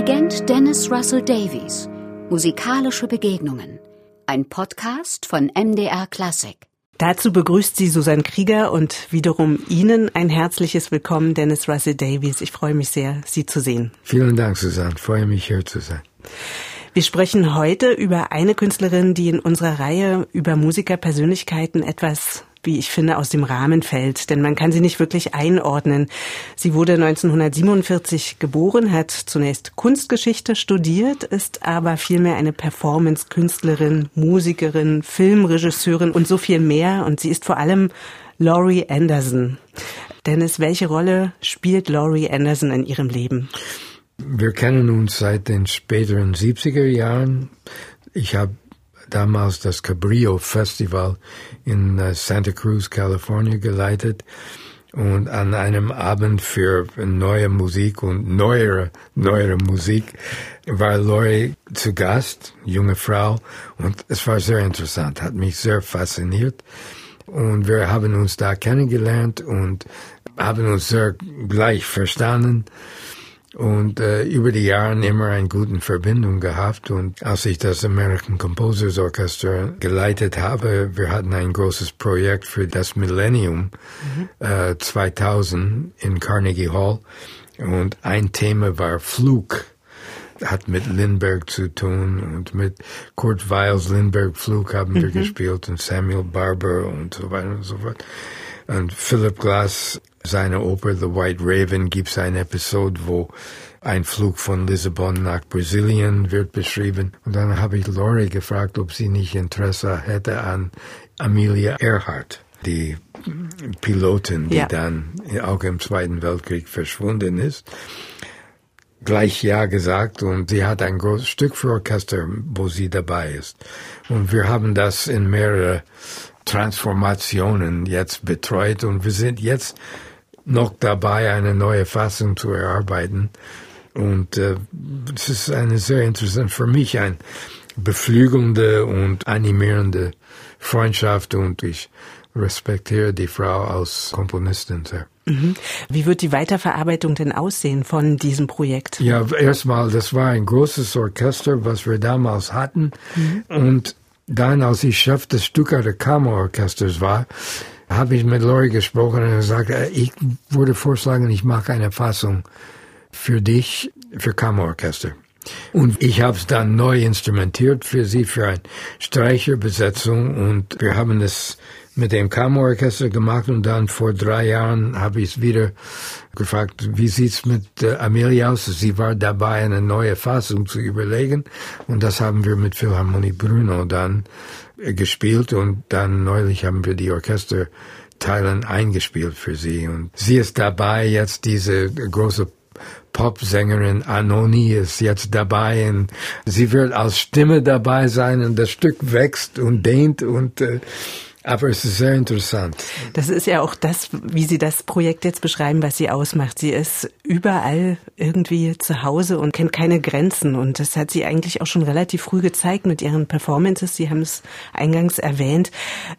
Dirigent Dennis Russell Davies. Musikalische Begegnungen. Ein Podcast von MDR Classic. Dazu begrüßt sie Susanne Krieger und wiederum Ihnen ein herzliches Willkommen, Dennis Russell Davies. Ich freue mich sehr, Sie zu sehen. Vielen Dank, Susanne. Ich freue mich, hier zu sein. Wir sprechen heute über eine Künstlerin, die in unserer Reihe über Musikerpersönlichkeiten etwas wie ich finde, aus dem Rahmen fällt, denn man kann sie nicht wirklich einordnen. Sie wurde 1947 geboren, hat zunächst Kunstgeschichte studiert, ist aber vielmehr eine Performance-Künstlerin, Musikerin, Filmregisseurin und so viel mehr. Und sie ist vor allem Laurie Anderson. Dennis, welche Rolle spielt Laurie Anderson in ihrem Leben? Wir kennen uns seit den späteren 70er Jahren. Ich habe damals das Cabrillo Festival in äh, Santa Cruz, Kalifornien geleitet. Und an einem Abend für neue Musik und neuere, neuere Musik war Lori zu Gast, junge Frau, und es war sehr interessant, hat mich sehr fasziniert. Und wir haben uns da kennengelernt und haben uns sehr gleich verstanden und äh, über die Jahre immer eine gute Verbindung gehabt. Und als ich das American Composers Orchestra geleitet habe, wir hatten ein großes Projekt für das Millennium mhm. äh, 2000 in Carnegie Hall. Und ein Thema war Flug hat mit Lindbergh zu tun und mit Kurt Weils Lindbergh Flug haben wir mhm. gespielt und Samuel Barber und so weiter und so fort. Und Philip Glass seine Oper The White Raven gibt es eine Episode, wo ein Flug von Lissabon nach Brasilien wird beschrieben. Und dann habe ich Lori gefragt, ob sie nicht Interesse hätte an Amelia Earhart, die Pilotin, die ja. dann auch im Zweiten Weltkrieg verschwunden ist. Gleich ja gesagt und sie hat ein großes Stück für Orchester, wo sie dabei ist. Und wir haben das in mehrere Transformationen jetzt betreut und wir sind jetzt noch dabei, eine neue Fassung zu erarbeiten. Und äh, es ist eine sehr interessante, für mich ein beflügelnde und animierende Freundschaft und ich respektiere die Frau als Komponistin sehr. Mhm. Wie wird die Weiterverarbeitung denn aussehen von diesem Projekt? Ja, erstmal, das war ein großes Orchester, was wir damals hatten. Mhm. Und dann, als ich Chef des Stuttgarter Kammerorchesters war, habe ich mit Lori gesprochen und gesagt, ich würde vorschlagen, ich mache eine Fassung für dich, für Kammerorchester. Und ich habe es dann neu instrumentiert für sie, für eine Streicherbesetzung und wir haben es mit dem Kammerorchester gemacht und dann vor drei Jahren habe ich es wieder gefragt, wie sieht's mit äh, Amelia aus? Sie war dabei, eine neue Fassung zu überlegen und das haben wir mit Philharmonie Bruno dann äh, gespielt und dann neulich haben wir die Orchesterteilen eingespielt für sie und sie ist dabei, jetzt diese große Popsängerin Anoni ist jetzt dabei und sie wird als Stimme dabei sein und das Stück wächst und dehnt und äh, aber es ist sehr interessant. Das ist ja auch das, wie Sie das Projekt jetzt beschreiben, was sie ausmacht. Sie ist überall irgendwie zu Hause und kennt keine Grenzen. Und das hat sie eigentlich auch schon relativ früh gezeigt mit ihren Performances. Sie haben es eingangs erwähnt.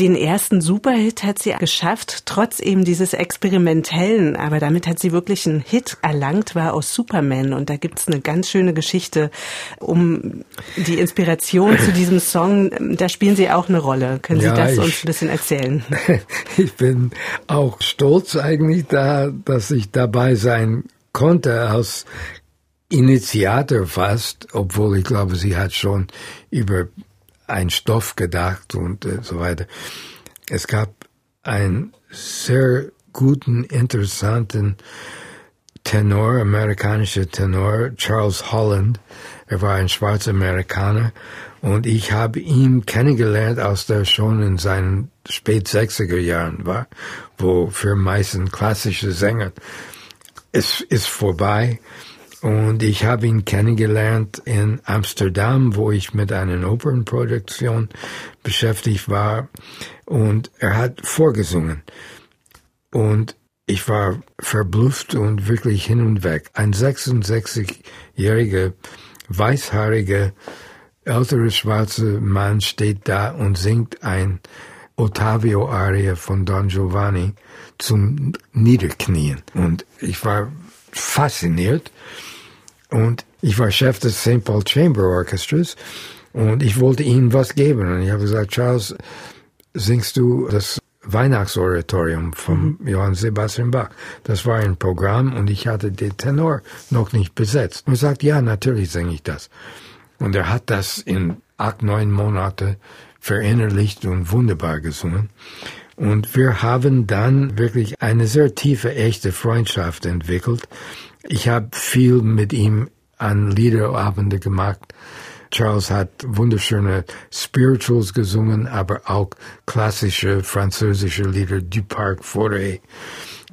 Den ersten Superhit hat sie geschafft, trotz eben dieses Experimentellen. Aber damit hat sie wirklich einen Hit erlangt, war aus Superman. Und da gibt's eine ganz schöne Geschichte um die Inspiration zu diesem Song. Da spielen Sie auch eine Rolle. Können Sie ja, das uns ein bisschen erzählen? Ich bin auch stolz eigentlich da, dass ich dabei sein konnte als Initiator fast, obwohl ich glaube, sie hat schon über einen Stoff gedacht und äh, so weiter. Es gab einen sehr guten, interessanten Tenor, amerikanischer Tenor, Charles Holland. Er war ein schwarzer Amerikaner und ich habe ihn kennengelernt, als er schon in seinen spät 60er Jahren war, wo für meisten klassische Sänger es ist vorbei. Und ich habe ihn kennengelernt in Amsterdam, wo ich mit einer Opernproduktion beschäftigt war. Und er hat vorgesungen. Und ich war verblüfft und wirklich hin und weg. Ein 66-jähriger, weißhaariger, älterer schwarzer Mann steht da und singt ein Ottavio-Arie von Don Giovanni zum Niederknien. Und ich war fasziniert. Und ich war Chef des St. Paul Chamber Orchestras und ich wollte ihnen was geben. Und ich habe gesagt, Charles, singst du das Weihnachtsoratorium von mhm. Johann Sebastian Bach. Das war ein Programm und ich hatte den Tenor noch nicht besetzt. Und er sagt, ja, natürlich singe ich das. Und er hat das in acht, neun Monate verinnerlicht und wunderbar gesungen. Und wir haben dann wirklich eine sehr tiefe, echte Freundschaft entwickelt. Ich habe viel mit ihm an Liederabende gemacht. Charles hat wunderschöne Spirituals gesungen, aber auch klassische französische Lieder, Du Parc Forêt.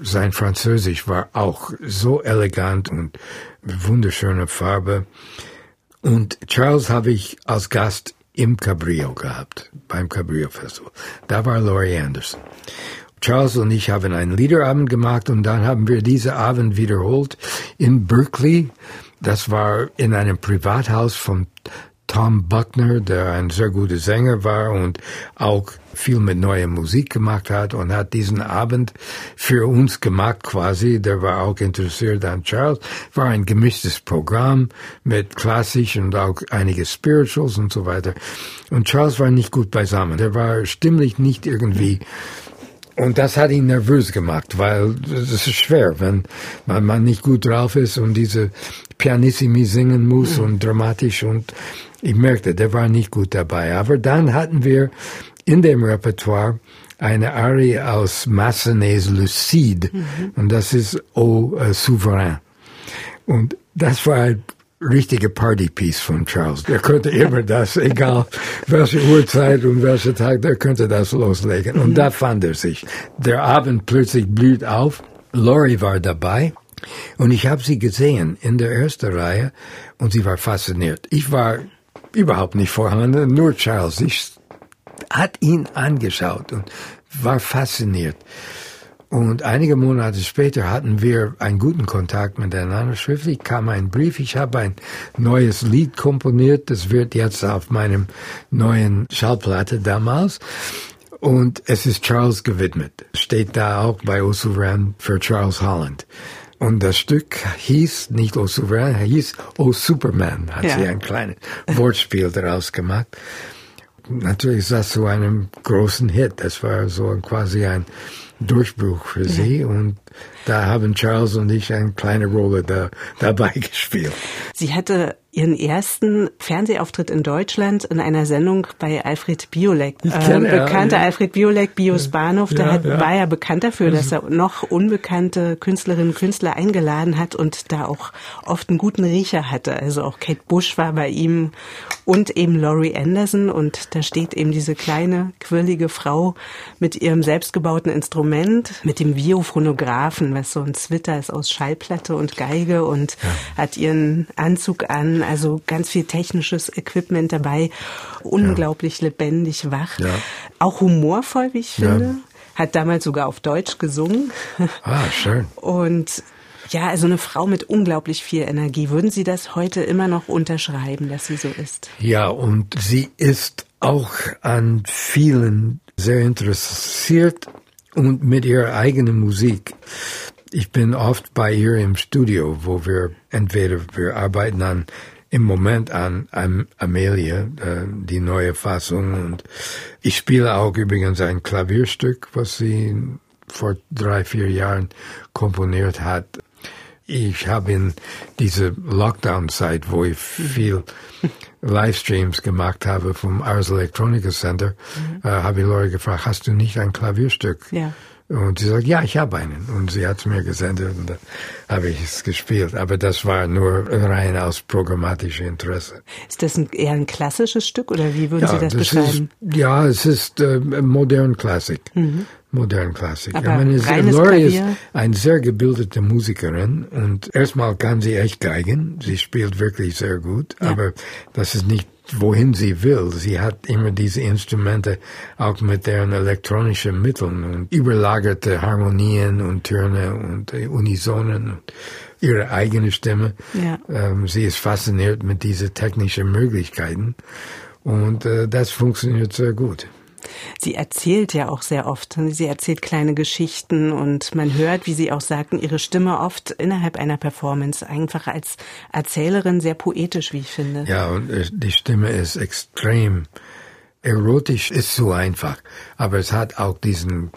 Sein Französisch war auch so elegant und wunderschöne Farbe. Und Charles habe ich als Gast im Cabrio gehabt, beim Cabrio Festival. Da war Laurie Anderson. Charles und ich haben einen Liederabend gemacht und dann haben wir diesen Abend wiederholt in Berkeley. Das war in einem Privathaus von Tom Buckner, der ein sehr guter Sänger war und auch viel mit neuer Musik gemacht hat und hat diesen Abend für uns gemacht quasi. Der war auch interessiert an Charles. War ein gemischtes Programm mit klassisch und auch einige Spirituals und so weiter. Und Charles war nicht gut beisammen. Der war stimmlich nicht irgendwie und das hat ihn nervös gemacht, weil es ist schwer, wenn man nicht gut drauf ist und diese Pianissimi singen muss mhm. und dramatisch und ich merkte, der war nicht gut dabei. Aber dann hatten wir in dem Repertoire eine Arie aus Massenets Lucide mhm. und das ist O äh, Souverain. Und das war ein richtige Partypiece von Charles. Der könnte immer das, egal welche Uhrzeit und welcher Tag, der könnte das loslegen. Und da fand er sich. Der Abend plötzlich blüht auf. Laurie war dabei. Und ich habe sie gesehen in der ersten Reihe und sie war fasziniert. Ich war überhaupt nicht vorhanden, nur Charles. Ich hat ihn angeschaut und war fasziniert. Und einige Monate später hatten wir einen guten Kontakt miteinander. Schriftlich kam ein Brief. Ich habe ein neues Lied komponiert. Das wird jetzt auf meinem neuen Schallplatte damals. Und es ist Charles gewidmet. Steht da auch bei O für Charles Holland. Und das Stück hieß nicht O hieß O Superman. Hat ja. sie ein kleines Wortspiel daraus gemacht. Natürlich ist das zu einem großen Hit. Das war so quasi ein Durchbruch für sie. Ja. Und da haben Charles und ich eine kleine Rolle da, dabei gespielt. Sie hatte ihren ersten Fernsehauftritt in Deutschland in einer Sendung bei Alfred Biolek. Äh, bekannter ja. Alfred Biolek, Bios Bahnhof, der hat, war ja bekannt dafür, dass er noch unbekannte Künstlerinnen und Künstler eingeladen hat und da auch oft einen guten Riecher hatte. Also auch Kate Bush war bei ihm und eben Laurie Anderson und da steht eben diese kleine, quirlige Frau mit ihrem selbstgebauten Instrument, mit dem Biophonographen, was so ein Zwitter ist aus Schallplatte und Geige und ja. hat ihren Anzug an, also ganz viel technisches Equipment dabei, unglaublich ja. lebendig, wach, ja. auch humorvoll, wie ich finde. Hat damals sogar auf Deutsch gesungen. Ah, schön. Und ja, also eine Frau mit unglaublich viel Energie. Würden Sie das heute immer noch unterschreiben, dass sie so ist? Ja, und sie ist auch an vielen sehr interessiert und mit ihrer eigenen Musik. Ich bin oft bei ihr im Studio, wo wir entweder wir arbeiten an im Moment an Am Amelia, äh, die neue Fassung. Und ich spiele auch übrigens ein Klavierstück, was sie vor drei, vier Jahren komponiert hat. Ich habe in diese Lockdown-Zeit, wo ich viel Livestreams gemacht habe vom Ars Electronica Center, mhm. äh, habe ich Leute gefragt, hast du nicht ein Klavierstück? Ja. Und sie sagt, ja, ich habe einen. Und sie hat es mir gesendet und dann habe ich es gespielt. Aber das war nur rein aus programmatischem Interesse. Ist das ein, eher ein klassisches Stück oder wie würden ja, Sie das, das beschreiben? Ist, ja, es ist äh, modern Klassik. Mhm. Modern Klassik. Aber ich meine, reines Laurie ist eine sehr gebildete Musikerin und erstmal kann sie echt geigen. Sie spielt wirklich sehr gut, ja. aber das ist nicht wohin sie will. Sie hat immer diese Instrumente auch mit deren elektronischen Mitteln und überlagerte Harmonien und Töne und Unisonen und ihre eigene Stimme. Ja. Ähm, sie ist fasziniert mit diesen technischen Möglichkeiten und äh, das funktioniert sehr gut. Sie erzählt ja auch sehr oft. Sie erzählt kleine Geschichten und man hört, wie Sie auch sagten, ihre Stimme oft innerhalb einer Performance einfach als Erzählerin sehr poetisch, wie ich finde. Ja, und äh, die Stimme ist extrem erotisch, ist so einfach, aber es hat auch diesen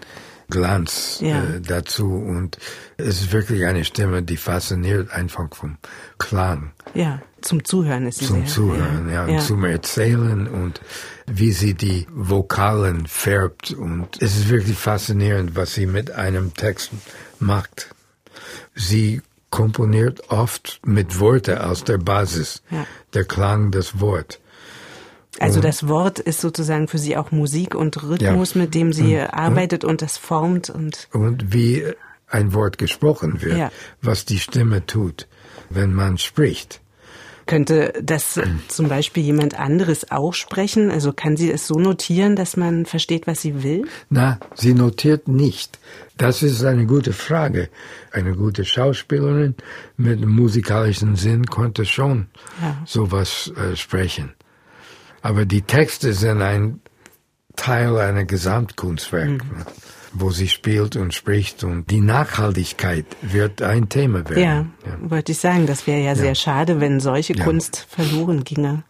Glanz ja. äh, dazu und es ist wirklich eine Stimme, die fasziniert einfach vom Klang. Ja, zum Zuhören ist sie Zum sehr, Zuhören, ja, ja, und zum Erzählen und wie sie die Vokalen färbt und es ist wirklich faszinierend, was sie mit einem Text macht. Sie komponiert oft mit Worten aus der Basis, ja. der Klang des Wort. Also das Wort ist sozusagen für Sie auch Musik und Rhythmus, ja. mit dem Sie und, arbeitet und, und das formt und und wie ein Wort gesprochen wird, ja. was die Stimme tut, wenn man spricht. Könnte das zum Beispiel jemand anderes auch sprechen? Also kann sie es so notieren, dass man versteht, was sie will? Na, sie notiert nicht. Das ist eine gute Frage. Eine gute Schauspielerin mit musikalischem Sinn konnte schon ja. sowas äh, sprechen. Aber die Texte sind ein Teil einer Gesamtkunstwerk, mhm. Wo sie spielt und spricht und die Nachhaltigkeit wird ein Thema werden. Ja, ja. wollte ich sagen, das wäre ja, ja, sehr schade, wenn solche. Kunst verloren ginge.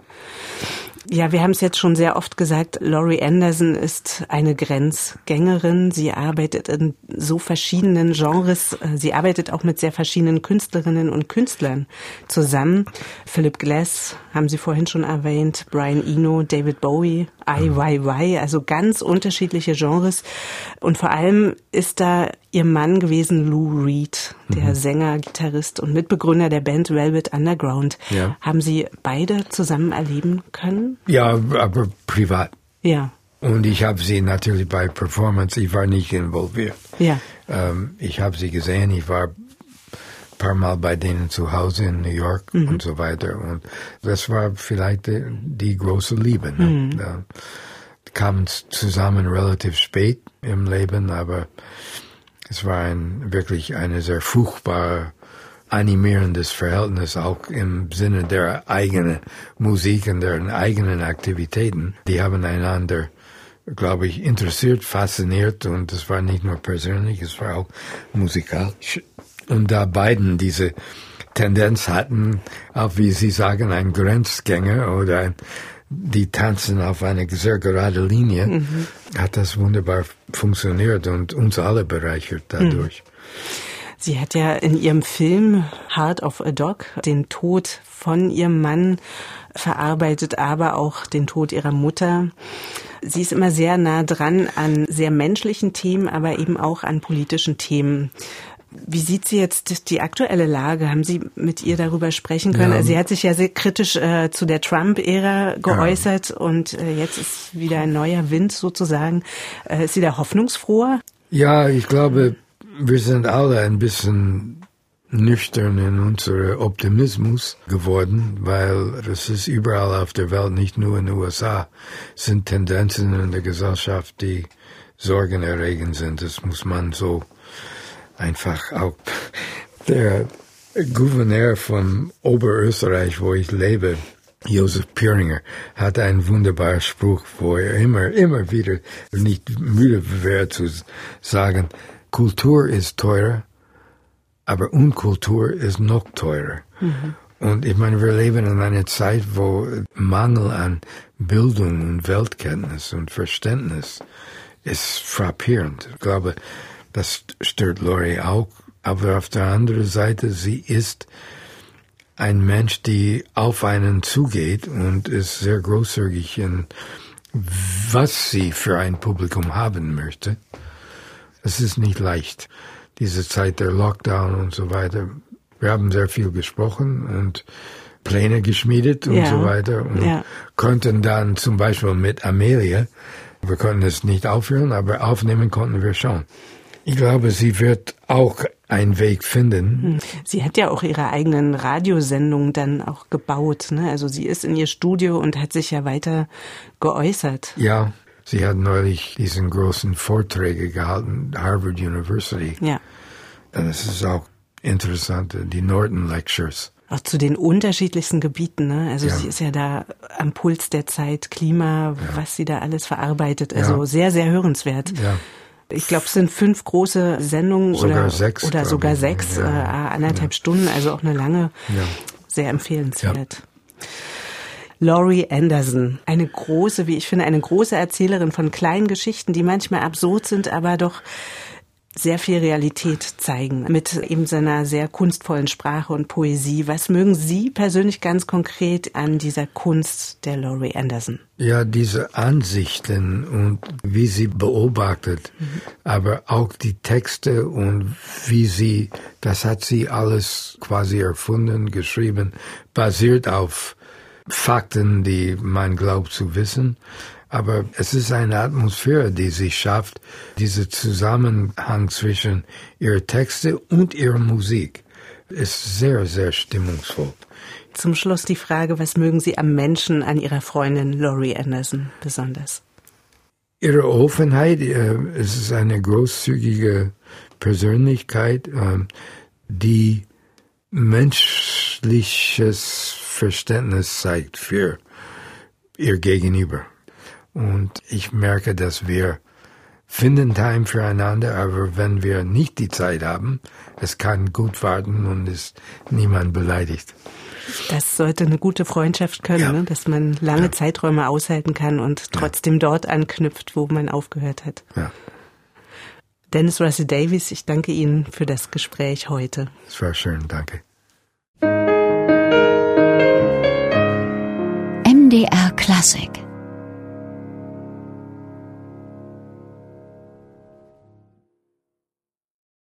Ja, wir haben es jetzt schon sehr oft gesagt, Laurie Anderson ist eine Grenzgängerin. Sie arbeitet in so verschiedenen Genres. Sie arbeitet auch mit sehr verschiedenen Künstlerinnen und Künstlern zusammen. Philip Glass haben Sie vorhin schon erwähnt, Brian Eno, David Bowie, IYY, also ganz unterschiedliche Genres. Und vor allem ist da ihr Mann gewesen, Lou Reed, der mhm. Sänger, Gitarrist und Mitbegründer der Band Velvet Underground. Ja. Haben Sie beide zusammen erleben können? Ja, aber privat. Ja. Und ich habe sie natürlich bei Performance, ich war nicht involviert. Ja. Ähm, ich habe sie gesehen, ich war paar Mal bei denen zu Hause in New York mhm. und so weiter. Und das war vielleicht die, die große Liebe. Ne? Mhm. Da kamen zusammen relativ spät im Leben, aber es war ein, wirklich eine sehr furchtbare animierendes Verhältnis auch im Sinne der eigenen Musik und der eigenen Aktivitäten. Die haben einander, glaube ich, interessiert, fasziniert und es war nicht nur persönlich, es war auch musikalisch. Und da beiden diese Tendenz hatten, auch wie Sie sagen, ein Grenzgänger oder ein, die tanzen auf eine sehr gerade Linie, mhm. hat das wunderbar funktioniert und uns alle bereichert dadurch. Mhm. Sie hat ja in ihrem Film Heart of a Dog den Tod von ihrem Mann verarbeitet, aber auch den Tod ihrer Mutter. Sie ist immer sehr nah dran an sehr menschlichen Themen, aber eben auch an politischen Themen. Wie sieht sie jetzt die aktuelle Lage? Haben Sie mit ihr darüber sprechen können? Ja. Also sie hat sich ja sehr kritisch äh, zu der Trump-Ära geäußert ja. und äh, jetzt ist wieder ein neuer Wind sozusagen. Äh, ist sie da hoffnungsfroher? Ja, ich glaube, wir sind alle ein bisschen nüchtern in unserem Optimismus geworden, weil es ist überall auf der Welt, nicht nur in den USA, sind Tendenzen in der Gesellschaft, die sorgenerregend sind. Das muss man so einfach auch der Gouverneur von Oberösterreich, wo ich lebe, Josef Püringer, hat einen wunderbaren Spruch, wo er immer, immer wieder nicht müde wäre zu sagen, Kultur ist teurer, aber Unkultur ist noch teurer. Mhm. Und ich meine, wir leben in einer Zeit, wo Mangel an Bildung und Weltkenntnis und Verständnis ist frappierend. Ich glaube, das stört Lori auch. Aber auf der anderen Seite, sie ist ein Mensch, die auf einen zugeht und ist sehr großzügig in was sie für ein Publikum haben möchte. Es ist nicht leicht. Diese Zeit der Lockdown und so weiter. Wir haben sehr viel gesprochen und Pläne geschmiedet und ja, so weiter und ja. konnten dann zum Beispiel mit Amelia, wir konnten es nicht aufhören, aber aufnehmen konnten wir schon. Ich glaube, sie wird auch einen Weg finden. Hm. Sie hat ja auch ihre eigenen Radiosendungen dann auch gebaut. Ne? Also sie ist in ihr Studio und hat sich ja weiter geäußert. Ja, sie hat neulich diesen großen Vorträge gehalten, Harvard University. Ja. Und es ist auch interessant, die Norton Lectures. auch zu den unterschiedlichsten Gebieten. Ne? Also ja. sie ist ja da am Puls der Zeit, Klima, ja. was sie da alles verarbeitet. Also ja. sehr, sehr hörenswert. Ja. Ich glaube, es sind fünf große Sendungen sogar oder, sechs, oder sogar ich. sechs, äh, anderthalb Stunden, also auch eine lange, sehr empfehlenswert. Laurie Anderson, eine große, wie ich finde, eine große Erzählerin von kleinen Geschichten, die manchmal absurd sind, aber doch sehr viel Realität zeigen mit eben seiner sehr kunstvollen Sprache und Poesie. Was mögen Sie persönlich ganz konkret an dieser Kunst der Laurie Anderson? Ja, diese Ansichten und wie sie beobachtet, mhm. aber auch die Texte und wie sie, das hat sie alles quasi erfunden, geschrieben, basiert auf Fakten, die man glaubt zu wissen. Aber es ist eine Atmosphäre, die sich schafft, dieser Zusammenhang zwischen ihrer Texte und ihrer Musik ist sehr, sehr stimmungsvoll. Zum Schluss die Frage, was mögen Sie am Menschen an Ihrer Freundin Laurie Anderson besonders? Ihre Offenheit, äh, es ist eine großzügige Persönlichkeit, äh, die menschliches Verständnis zeigt für ihr Gegenüber. Und ich merke, dass wir finden Time füreinander, aber wenn wir nicht die Zeit haben, es kann gut warten und ist niemand beleidigt. Das sollte eine gute Freundschaft können, ja. ne? dass man lange ja. Zeiträume aushalten kann und trotzdem ja. dort anknüpft, wo man aufgehört hat. Ja. Dennis Russell Davies, ich danke Ihnen für das Gespräch heute. Es war schön, danke. MDR Classic